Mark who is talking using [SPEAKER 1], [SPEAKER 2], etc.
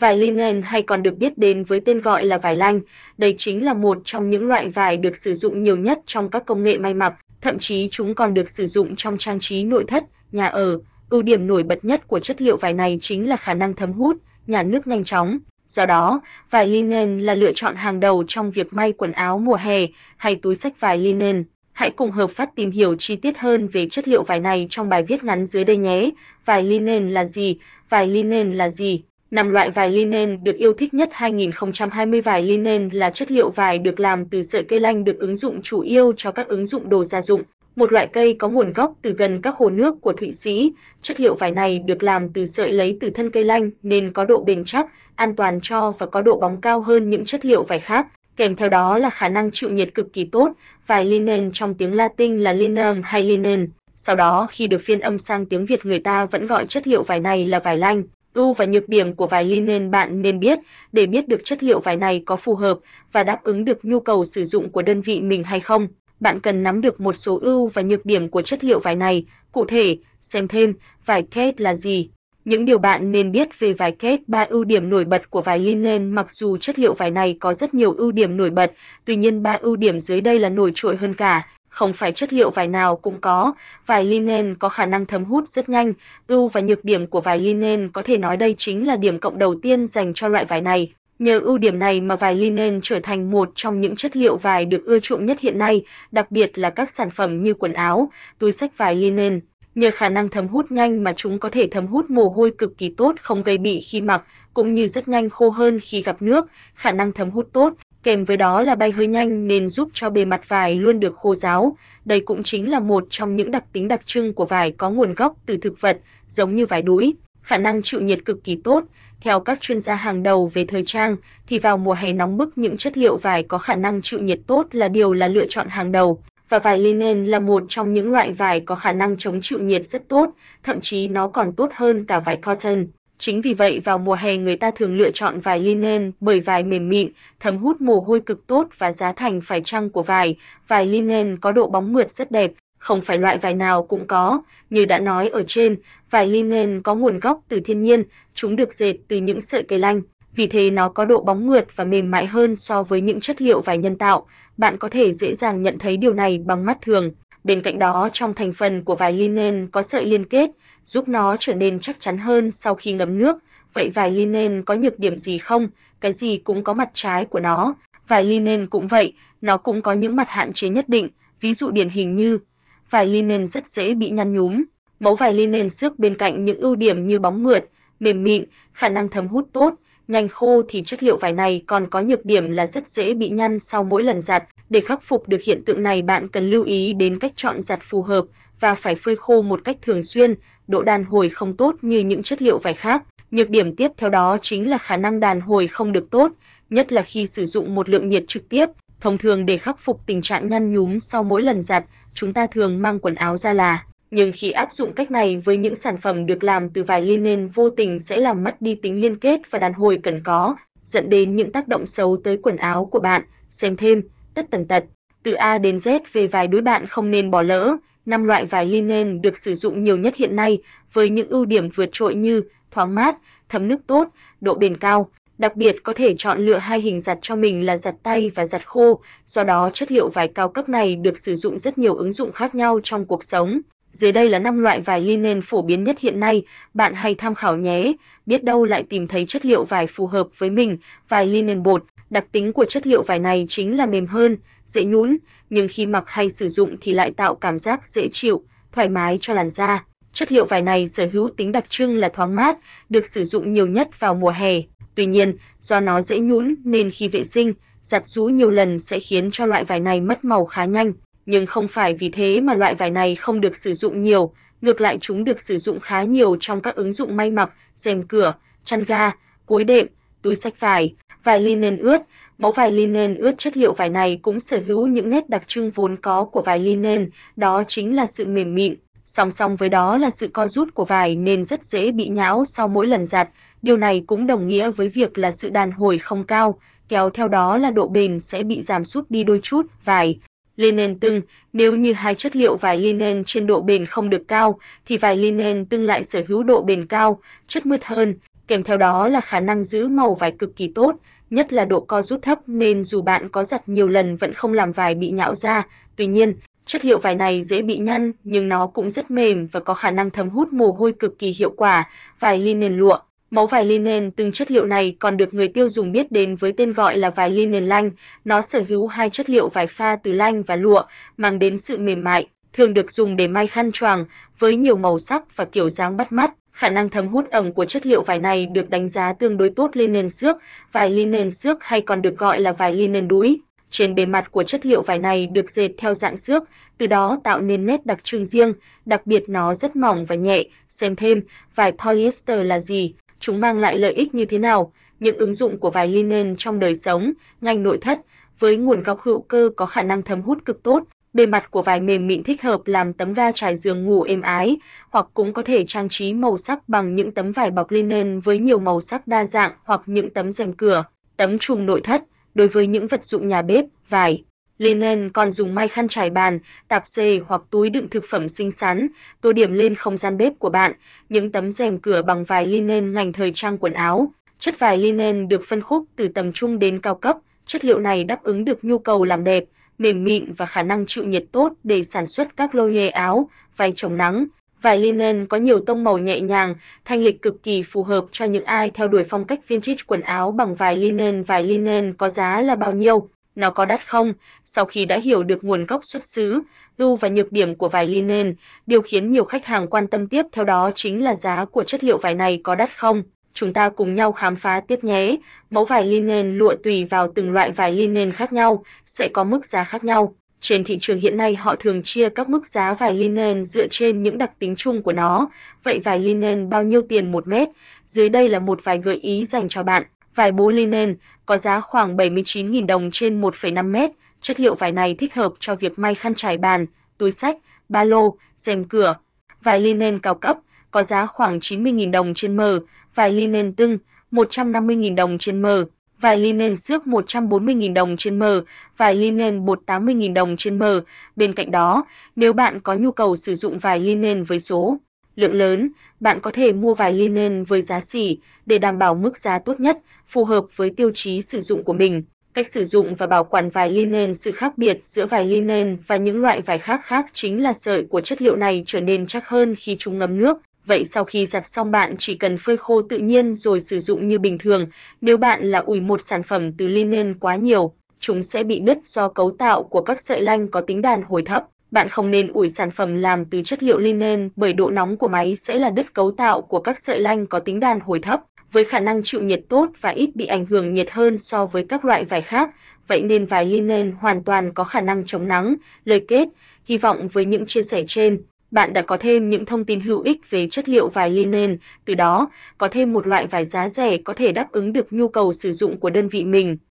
[SPEAKER 1] Vải linen hay còn được biết đến với tên gọi là vải lanh, đây chính là một trong những loại vải được sử dụng nhiều nhất trong các công nghệ may mặc, thậm chí chúng còn được sử dụng trong trang trí nội thất, nhà ở. Ưu điểm nổi bật nhất của chất liệu vải này chính là khả năng thấm hút, nhả nước nhanh chóng. Do đó, vải linen là lựa chọn hàng đầu trong việc may quần áo mùa hè hay túi xách vải linen. Hãy cùng hợp phát tìm hiểu chi tiết hơn về chất liệu vải này trong bài viết ngắn dưới đây nhé. Vải linen là gì? Vải linen là gì? Năm loại vải linen được yêu thích nhất 2020 Vải linen là chất liệu vải được làm từ sợi cây lanh được ứng dụng chủ yếu cho các ứng dụng đồ gia dụng. Một loại cây có nguồn gốc từ gần các hồ nước của Thụy Sĩ, chất liệu vải này được làm từ sợi lấy từ thân cây lanh nên có độ bền chắc, an toàn cho và có độ bóng cao hơn những chất liệu vải khác. Kèm theo đó là khả năng chịu nhiệt cực kỳ tốt, vải linen trong tiếng Latin là linen hay linen. Sau đó khi được phiên âm sang tiếng Việt người ta vẫn gọi chất liệu vải này là vải lanh. Ưu và nhược điểm của vải linen bạn nên biết để biết được chất liệu vải này có phù hợp và đáp ứng được nhu cầu sử dụng của đơn vị mình hay không. Bạn cần nắm được một số ưu và nhược điểm của chất liệu vải này. Cụ thể, xem thêm vải kate là gì. Những điều bạn nên biết về vải kate, ba ưu điểm nổi bật của vải linen mặc dù chất liệu vải này có rất nhiều ưu điểm nổi bật, tuy nhiên ba ưu điểm dưới đây là nổi trội hơn cả không phải chất liệu vải nào cũng có, vải linen có khả năng thấm hút rất nhanh. Ưu và nhược điểm của vải linen có thể nói đây chính là điểm cộng đầu tiên dành cho loại vải này. Nhờ ưu điểm này mà vải linen trở thành một trong những chất liệu vải được ưa chuộng nhất hiện nay, đặc biệt là các sản phẩm như quần áo, túi xách vải linen. Nhờ khả năng thấm hút nhanh mà chúng có thể thấm hút mồ hôi cực kỳ tốt không gây bị khi mặc, cũng như rất nhanh khô hơn khi gặp nước, khả năng thấm hút tốt, kèm với đó là bay hơi nhanh nên giúp cho bề mặt vải luôn được khô ráo. Đây cũng chính là một trong những đặc tính đặc trưng của vải có nguồn gốc từ thực vật, giống như vải đũi, khả năng chịu nhiệt cực kỳ tốt. Theo các chuyên gia hàng đầu về thời trang, thì vào mùa hè nóng bức những chất liệu vải có khả năng chịu nhiệt tốt là điều là lựa chọn hàng đầu. Và vải linen là một trong những loại vải có khả năng chống chịu nhiệt rất tốt, thậm chí nó còn tốt hơn cả vải cotton. Chính vì vậy vào mùa hè người ta thường lựa chọn vải linen bởi vải mềm mịn, thấm hút mồ hôi cực tốt và giá thành phải chăng của vải. Vải linen có độ bóng mượt rất đẹp, không phải loại vải nào cũng có. Như đã nói ở trên, vải linen có nguồn gốc từ thiên nhiên, chúng được dệt từ những sợi cây lanh. Vì thế nó có độ bóng mượt và mềm mại hơn so với những chất liệu vải nhân tạo. Bạn có thể dễ dàng nhận thấy điều này bằng mắt thường. Bên cạnh đó trong thành phần của vải linen có sợi liên kết, giúp nó trở nên chắc chắn hơn sau khi ngấm nước. Vậy vải linen có nhược điểm gì không? Cái gì cũng có mặt trái của nó. Vải linen cũng vậy, nó cũng có những mặt hạn chế nhất định, ví dụ điển hình như vải linen rất dễ bị nhăn nhúm. Mẫu vải linen xước bên cạnh những ưu điểm như bóng mượt, mềm mịn, khả năng thấm hút tốt, nhanh khô thì chất liệu vải này còn có nhược điểm là rất dễ bị nhăn sau mỗi lần giặt. Để khắc phục được hiện tượng này bạn cần lưu ý đến cách chọn giặt phù hợp và phải phơi khô một cách thường xuyên, độ đàn hồi không tốt như những chất liệu vải khác. Nhược điểm tiếp theo đó chính là khả năng đàn hồi không được tốt, nhất là khi sử dụng một lượng nhiệt trực tiếp. Thông thường để khắc phục tình trạng nhăn nhúm sau mỗi lần giặt, chúng ta thường mang quần áo ra là. Nhưng khi áp dụng cách này với những sản phẩm được làm từ vải linen vô tình sẽ làm mất đi tính liên kết và đàn hồi cần có, dẫn đến những tác động xấu tới quần áo của bạn. Xem thêm, tất tần tật, từ A đến Z về vài đối bạn không nên bỏ lỡ năm loại vải linen được sử dụng nhiều nhất hiện nay với những ưu điểm vượt trội như thoáng mát, thấm nước tốt, độ bền cao. Đặc biệt có thể chọn lựa hai hình giặt cho mình là giặt tay và giặt khô, do đó chất liệu vải cao cấp này được sử dụng rất nhiều ứng dụng khác nhau trong cuộc sống. Dưới đây là năm loại vải linen phổ biến nhất hiện nay, bạn hãy tham khảo nhé, biết đâu lại tìm thấy chất liệu vải phù hợp với mình. Vải linen bột, đặc tính của chất liệu vải này chính là mềm hơn, dễ nhún, nhưng khi mặc hay sử dụng thì lại tạo cảm giác dễ chịu, thoải mái cho làn da. Chất liệu vải này sở hữu tính đặc trưng là thoáng mát, được sử dụng nhiều nhất vào mùa hè. Tuy nhiên, do nó dễ nhũn nên khi vệ sinh, giặt rũ nhiều lần sẽ khiến cho loại vải này mất màu khá nhanh, nhưng không phải vì thế mà loại vải này không được sử dụng nhiều, ngược lại chúng được sử dụng khá nhiều trong các ứng dụng may mặc, rèm cửa, chăn ga, gối đệm, túi sách vải, vải linen ướt, Mẫu vải linen ướt chất liệu vải này cũng sở hữu những nét đặc trưng vốn có của vải linen, đó chính là sự mềm mịn, song song với đó là sự co rút của vải nên rất dễ bị nhão sau mỗi lần giặt. Điều này cũng đồng nghĩa với việc là sự đàn hồi không cao, kéo theo đó là độ bền sẽ bị giảm sút đi đôi chút. Vải linen tưng, nếu như hai chất liệu vải linen trên độ bền không được cao thì vải linen tưng lại sở hữu độ bền cao, chất mượt hơn, kèm theo đó là khả năng giữ màu vải cực kỳ tốt, nhất là độ co rút thấp nên dù bạn có giặt nhiều lần vẫn không làm vải bị nhão ra. Tuy nhiên, chất liệu vải này dễ bị nhăn nhưng nó cũng rất mềm và có khả năng thấm hút mồ hôi cực kỳ hiệu quả. Vải linen lụa Mẫu vải linen từng chất liệu này còn được người tiêu dùng biết đến với tên gọi là vải linen lanh. Nó sở hữu hai chất liệu vải pha từ lanh và lụa, mang đến sự mềm mại, thường được dùng để may khăn choàng với nhiều màu sắc và kiểu dáng bắt mắt. Khả năng thấm hút ẩm của chất liệu vải này được đánh giá tương đối tốt linen xước, vải linen xước hay còn được gọi là vải linen đũi. Trên bề mặt của chất liệu vải này được dệt theo dạng xước, từ đó tạo nên nét đặc trưng riêng, đặc biệt nó rất mỏng và nhẹ. Xem thêm, vải polyester là gì, chúng mang lại lợi ích như thế nào, những ứng dụng của vải linen trong đời sống, ngành nội thất, với nguồn gốc hữu cơ có khả năng thấm hút cực tốt, Bề mặt của vải mềm mịn thích hợp làm tấm ga trải giường ngủ êm ái, hoặc cũng có thể trang trí màu sắc bằng những tấm vải bọc linen với nhiều màu sắc đa dạng hoặc những tấm rèm cửa, tấm trùm nội thất. Đối với những vật dụng nhà bếp, vải linen còn dùng may khăn trải bàn, tạp dề hoặc túi đựng thực phẩm xinh xắn, tô điểm lên không gian bếp của bạn. Những tấm rèm cửa bằng vải linen ngành thời trang quần áo. Chất vải linen được phân khúc từ tầm trung đến cao cấp, chất liệu này đáp ứng được nhu cầu làm đẹp mềm mịn và khả năng chịu nhiệt tốt để sản xuất các lô nhê áo, váy chống nắng. Vải linen có nhiều tông màu nhẹ nhàng, thanh lịch cực kỳ phù hợp cho những ai theo đuổi phong cách vintage quần áo bằng vải linen. Vải linen có giá là bao nhiêu? Nó có đắt không? Sau khi đã hiểu được nguồn gốc xuất xứ, ưu và nhược điểm của vải linen, điều khiến nhiều khách hàng quan tâm tiếp theo đó chính là giá của chất liệu vải này có đắt không? chúng ta cùng nhau khám phá tiếp nhé. Mẫu vải linen lụa tùy vào từng loại vải linen khác nhau sẽ có mức giá khác nhau. Trên thị trường hiện nay họ thường chia các mức giá vải linen dựa trên những đặc tính chung của nó. Vậy vải linen bao nhiêu tiền một mét? Dưới đây là một vài gợi ý dành cho bạn. Vải bố linen có giá khoảng 79.000 đồng trên 1,5 mét. Chất liệu vải này thích hợp cho việc may khăn trải bàn, túi sách, ba lô, rèm cửa. Vải linen cao cấp có giá khoảng 90.000 đồng trên mờ, vải linen tưng 150.000 đồng trên mờ, vải linen xước 140.000 đồng trên mờ, vải linen bột 80.000 đồng trên mờ. Bên cạnh đó, nếu bạn có nhu cầu sử dụng vải linen với số lượng lớn, bạn có thể mua vài linen với giá xỉ để đảm bảo mức giá tốt nhất, phù hợp với tiêu chí sử dụng của mình. Cách sử dụng và bảo quản vải linen Sự khác biệt giữa vải linen và những loại vải khác khác chính là sợi của chất liệu này trở nên chắc hơn khi chúng ngấm nước, Vậy sau khi giặt xong bạn chỉ cần phơi khô tự nhiên rồi sử dụng như bình thường. Nếu bạn là ủi một sản phẩm từ linen quá nhiều, chúng sẽ bị nứt do cấu tạo của các sợi lanh có tính đàn hồi thấp. Bạn không nên ủi sản phẩm làm từ chất liệu linen bởi độ nóng của máy sẽ là đứt cấu tạo của các sợi lanh có tính đàn hồi thấp, với khả năng chịu nhiệt tốt và ít bị ảnh hưởng nhiệt hơn so với các loại vải khác. Vậy nên vải linen hoàn toàn có khả năng chống nắng. Lời kết, hy vọng với những chia sẻ trên, bạn đã có thêm những thông tin hữu ích về chất liệu vải linen, từ đó có thêm một loại vải giá rẻ có thể đáp ứng được nhu cầu sử dụng của đơn vị mình.